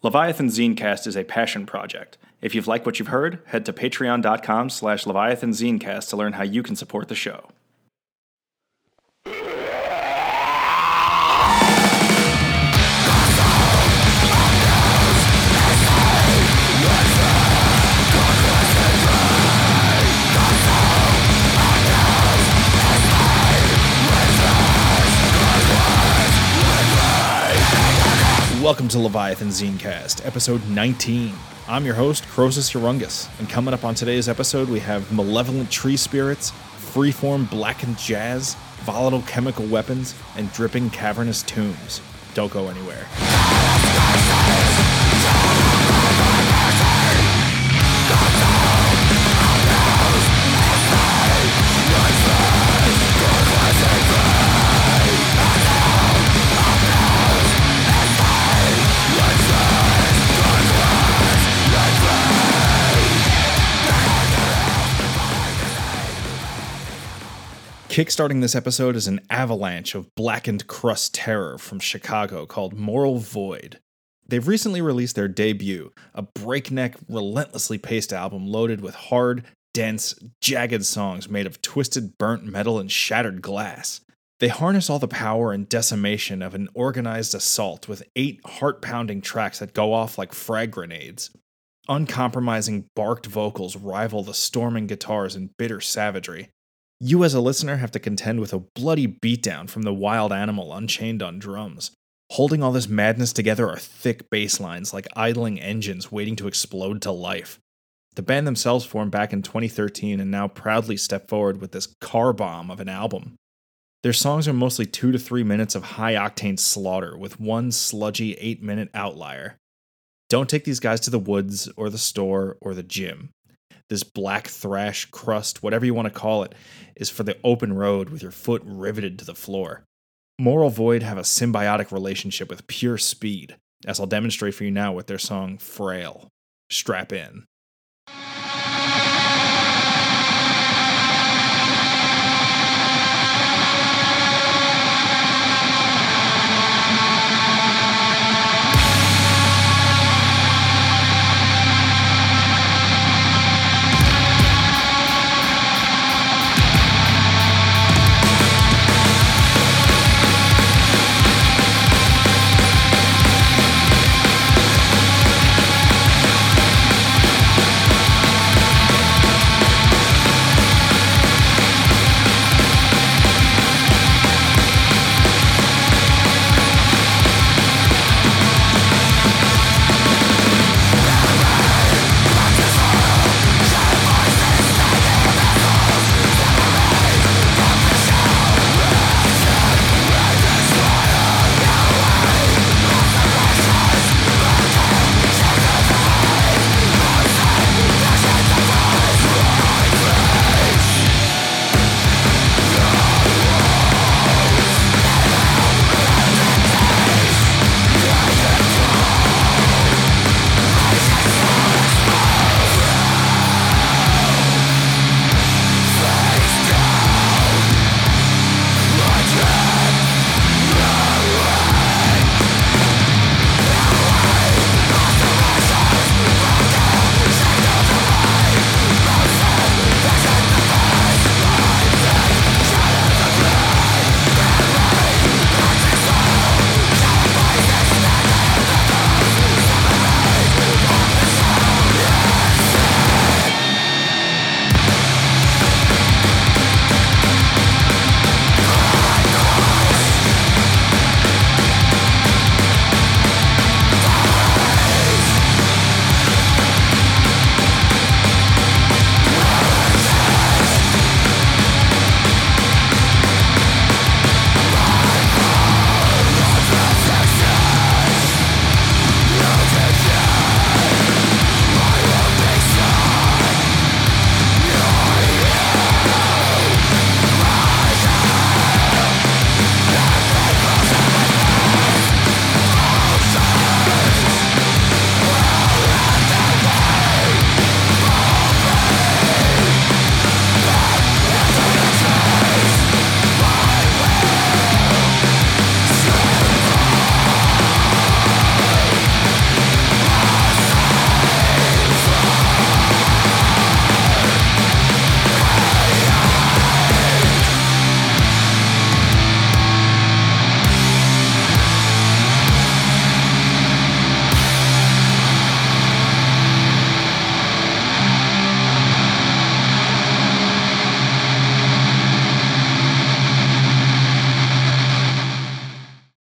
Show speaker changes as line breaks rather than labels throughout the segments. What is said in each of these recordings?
Leviathan Zinecast is a passion project. If you've liked what you've heard, head to patreon.com slash Leviathan Zinecast to learn how you can support the show. Welcome to Leviathan Zinecast, episode 19. I'm your host, Croesus Urungus, and coming up on today's episode, we have malevolent tree spirits, freeform blackened jazz, volatile chemical weapons, and dripping cavernous tombs. Don't go anywhere. Kickstarting this episode is an avalanche of blackened crust terror from Chicago called Moral Void. They've recently released their debut, a breakneck, relentlessly paced album loaded with hard, dense, jagged songs made of twisted burnt metal and shattered glass. They harness all the power and decimation of an organized assault with eight heart pounding tracks that go off like frag grenades. Uncompromising barked vocals rival the storming guitars in bitter savagery, you, as a listener, have to contend with a bloody beatdown from the wild animal unchained on drums. Holding all this madness together are thick bass lines like idling engines waiting to explode to life. The band themselves formed back in 2013 and now proudly step forward with this car bomb of an album. Their songs are mostly two to three minutes of high octane slaughter with one sludgy eight minute outlier. Don't take these guys to the woods or the store or the gym. This black thrash crust, whatever you want to call it, is for the open road with your foot riveted to the floor. Moral Void have a symbiotic relationship with pure speed, as I'll demonstrate for you now with their song Frail. Strap in.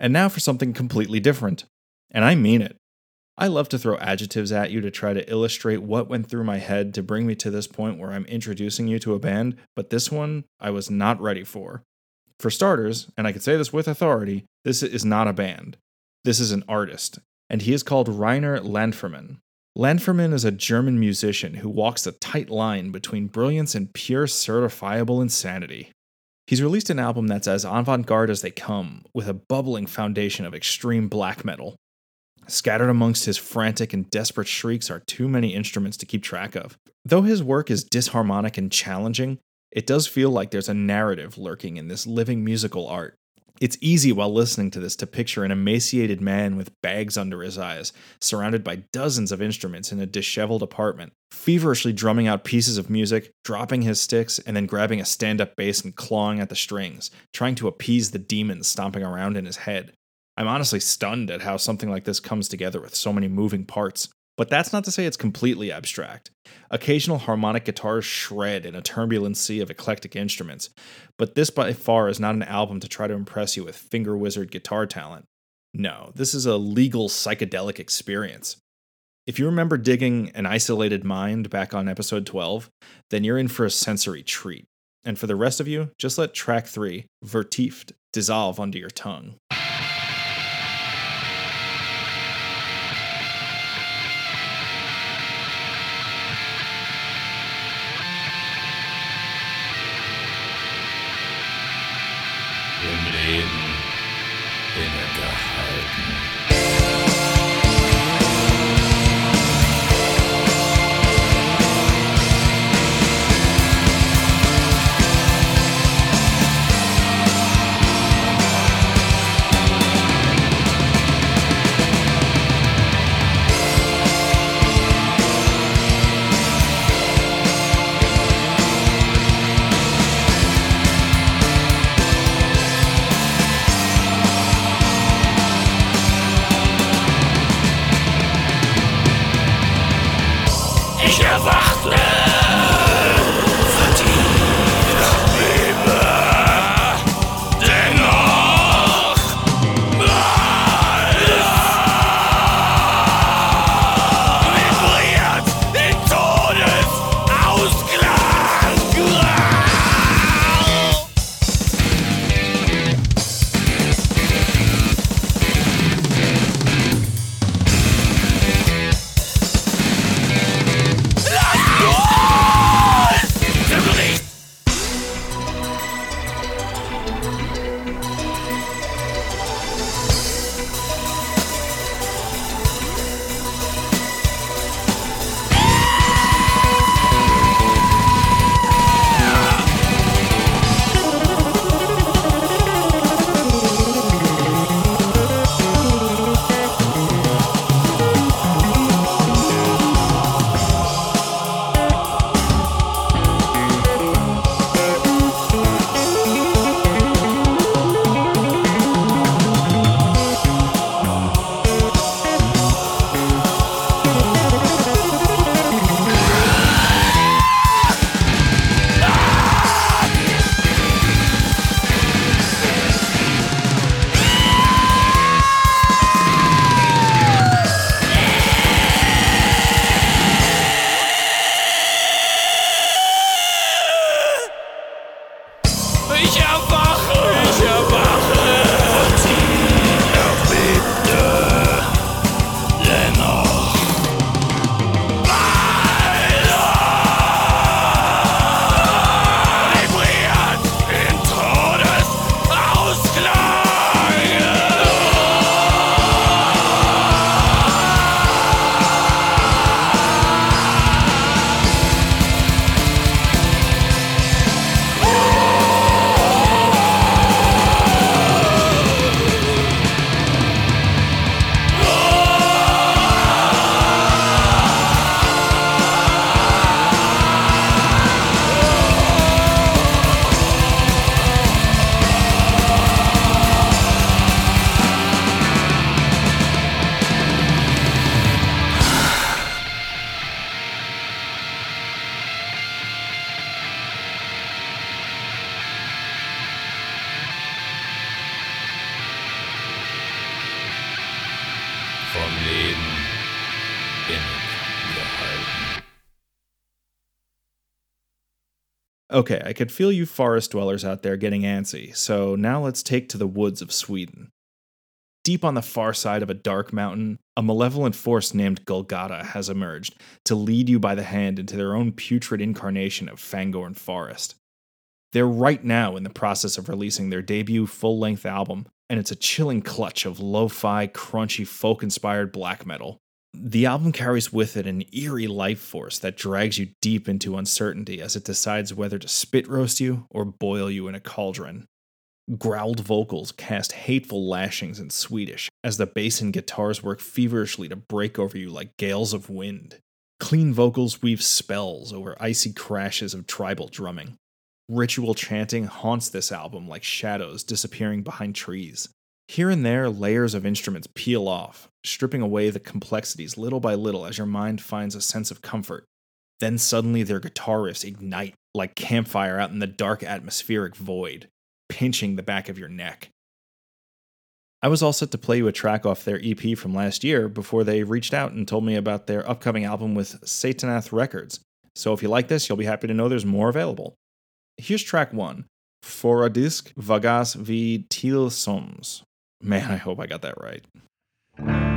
And now for something completely different. And I mean it. I love to throw adjectives at you to try to illustrate what went through my head to bring me to this point where I'm introducing you to a band, but this one I was not ready for. For starters, and I can say this with authority, this is not a band. This is an artist, and he is called Rainer Landfermann. Landfermann is a German musician who walks a tight line between brilliance and pure certifiable insanity. He's released an album that's as avant garde as they come, with a bubbling foundation of extreme black metal. Scattered amongst his frantic and desperate shrieks are too many instruments to keep track of. Though his work is disharmonic and challenging, it does feel like there's a narrative lurking in this living musical art. It's easy while listening to this to picture an emaciated man with bags under his eyes, surrounded by dozens of instruments in a disheveled apartment, feverishly drumming out pieces of music, dropping his sticks, and then grabbing a stand up bass and clawing at the strings, trying to appease the demons stomping around in his head. I'm honestly stunned at how something like this comes together with so many moving parts. But that's not to say it's completely abstract. Occasional harmonic guitars shred in a turbulent sea of eclectic instruments, but this by far is not an album to try to impress you with finger wizard guitar talent. No, this is a legal psychedelic experience. If you remember digging An Isolated Mind back on episode 12, then you're in for a sensory treat. And for the rest of you, just let track 3, Vertieft, dissolve under your tongue. Okay, I could feel you forest dwellers out there getting antsy, so now let's take to the woods of Sweden. Deep on the far side of a dark mountain, a malevolent force named Golgata has emerged to lead you by the hand into their own putrid incarnation of Fangorn Forest. They're right now in the process of releasing their debut full length album, and it's a chilling clutch of lo fi, crunchy, folk inspired black metal. The album carries with it an eerie life force that drags you deep into uncertainty as it decides whether to spit roast you or boil you in a cauldron. Growled vocals cast hateful lashings in Swedish as the bass and guitars work feverishly to break over you like gales of wind. Clean vocals weave spells over icy crashes of tribal drumming. Ritual chanting haunts this album like shadows disappearing behind trees. Here and there, layers of instruments peel off, stripping away the complexities little by little as your mind finds a sense of comfort. Then suddenly their guitar riffs ignite like campfire out in the dark atmospheric void, pinching the back of your neck. I was all set to play you a track off their EP from last year before they reached out and told me about their upcoming album with Satanath Records. So if you like this, you'll be happy to know there's more available. Here's track one For a disc vagas vi tilsoms. Man, I hope I got that right.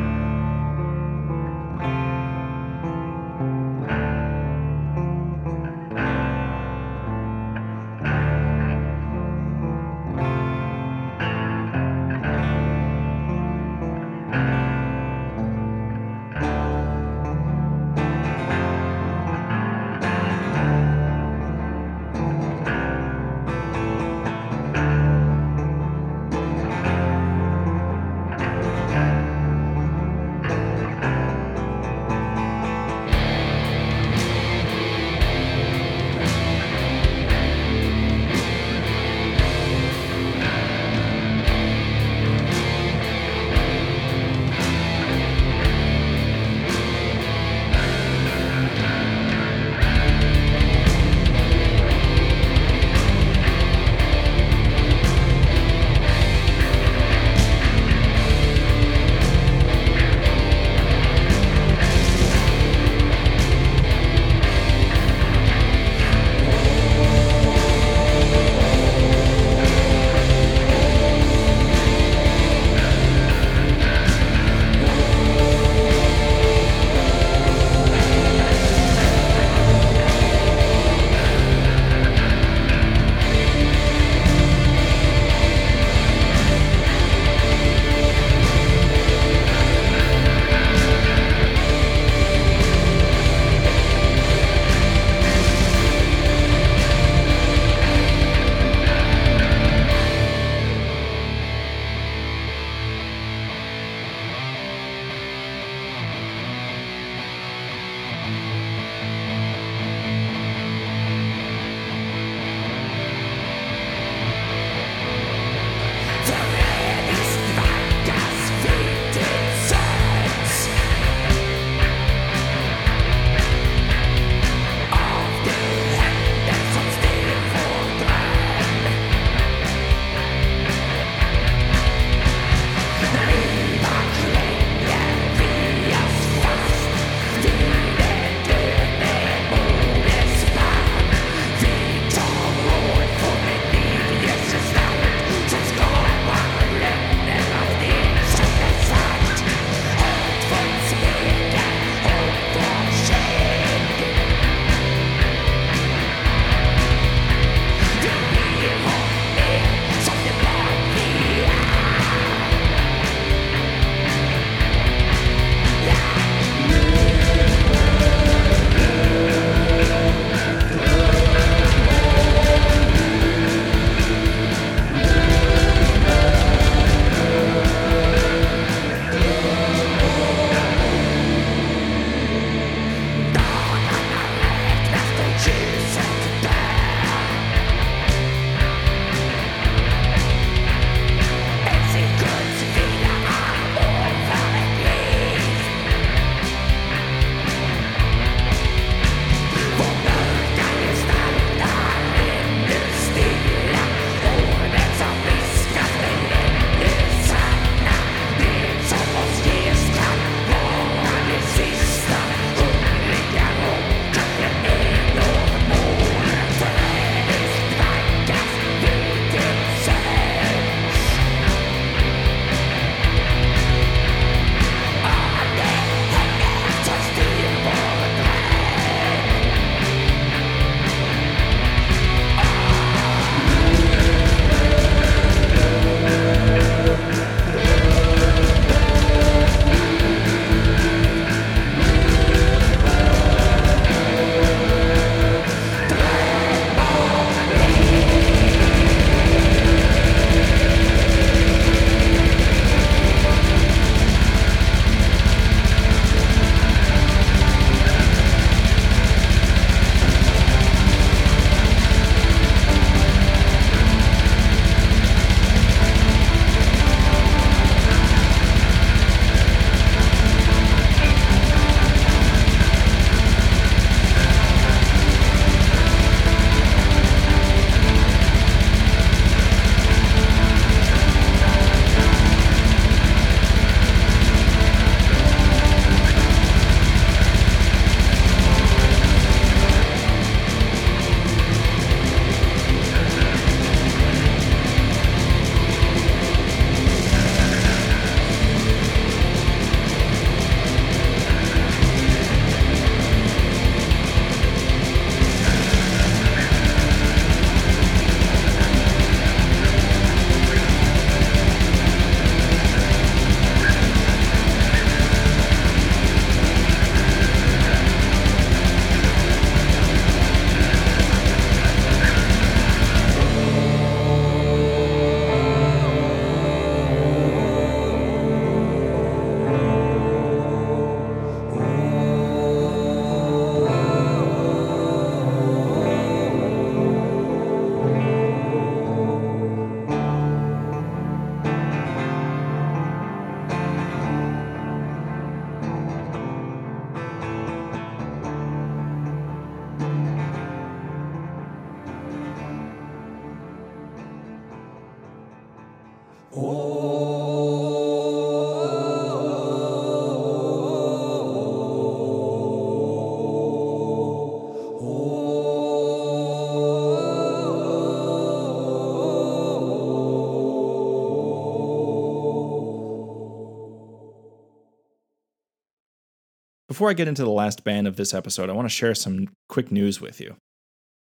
Before I get into the last band of this episode, I want to share some quick news with you.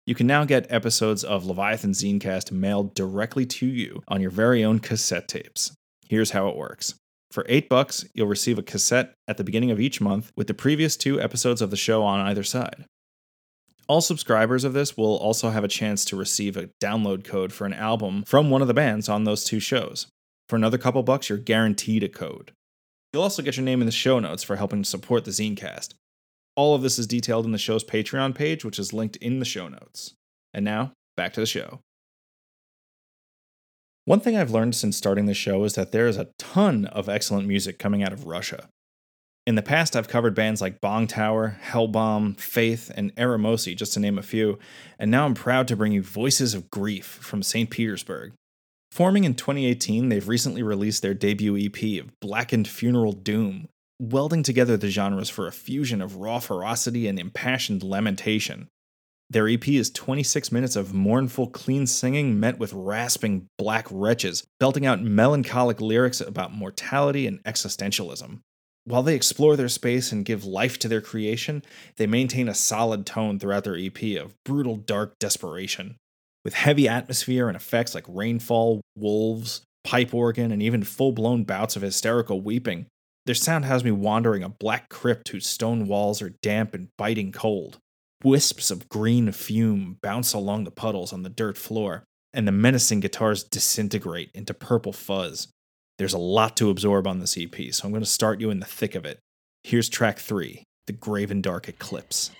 You can now get episodes of Leviathan Zinecast mailed directly to you on your very own cassette tapes. Here's how it works. For 8 bucks, you'll receive a cassette at the beginning of each month with the previous two episodes of the show on either side. All subscribers of this will also have a chance to receive a download code for an album from one of the bands on those two shows. For another couple bucks, you're guaranteed a code. You'll also get your name in the show notes for helping support the Zinecast. All of this is detailed in the show's Patreon page, which is linked in the show notes. And now, back to the show. One thing I've learned since starting the show is that there is a ton of excellent music coming out of Russia. In the past, I've covered bands like Bong Tower, Hellbomb, Faith, and Eremosi, just to name a few, and now I'm proud to bring you Voices of Grief from St. Petersburg. Forming in 2018, they've recently released their debut EP of Blackened Funeral Doom, welding together the genres for a fusion of raw ferocity and impassioned lamentation. Their EP is 26 minutes of mournful, clean singing met with rasping black retches, belting out melancholic lyrics about mortality and existentialism. While they explore their space and give life to their creation, they maintain a solid tone throughout their EP of brutal, dark desperation. With heavy atmosphere and effects like rainfall, wolves, pipe organ, and even full blown bouts of hysterical weeping, their sound has me wandering a black crypt whose stone walls are damp and biting cold. Wisps of green fume bounce along the puddles on the dirt floor, and the menacing guitars disintegrate into purple fuzz. There's a lot to absorb on this EP, so I'm going to start you in the thick of it. Here's track three The Grave and Dark Eclipse.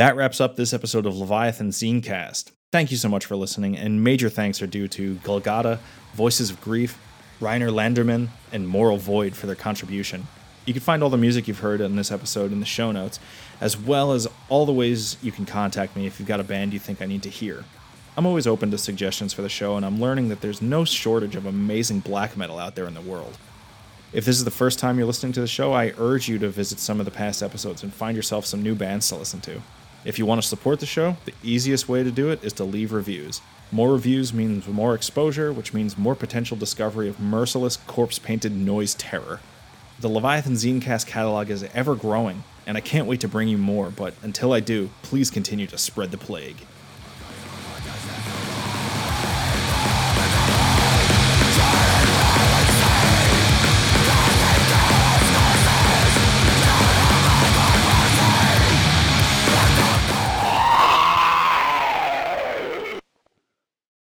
That wraps up this episode of Leviathan Zinecast. Thank you so much for listening, and major thanks are due to Golgata, Voices of Grief, Rainer Landfermann, and Moral Void for their contribution. You can find all the music you've heard in this episode in the show notes, as well as all the ways you can contact me if you've got a band you think I need to hear. I'm always open to suggestions for the show, and I'm learning that there's no shortage of amazing black metal out there in the world. If this is the first time you're listening to the show, I urge you to visit some of the past episodes and find yourself some new bands to listen to. If you want to support the show, the easiest way to do it is to leave reviews. More reviews means more exposure, which means more potential discovery of merciless, corpse painted noise terror. The Leviathan Zinecast catalog is ever growing, and I can't wait to bring you more, but until I do, please continue to spread the plague.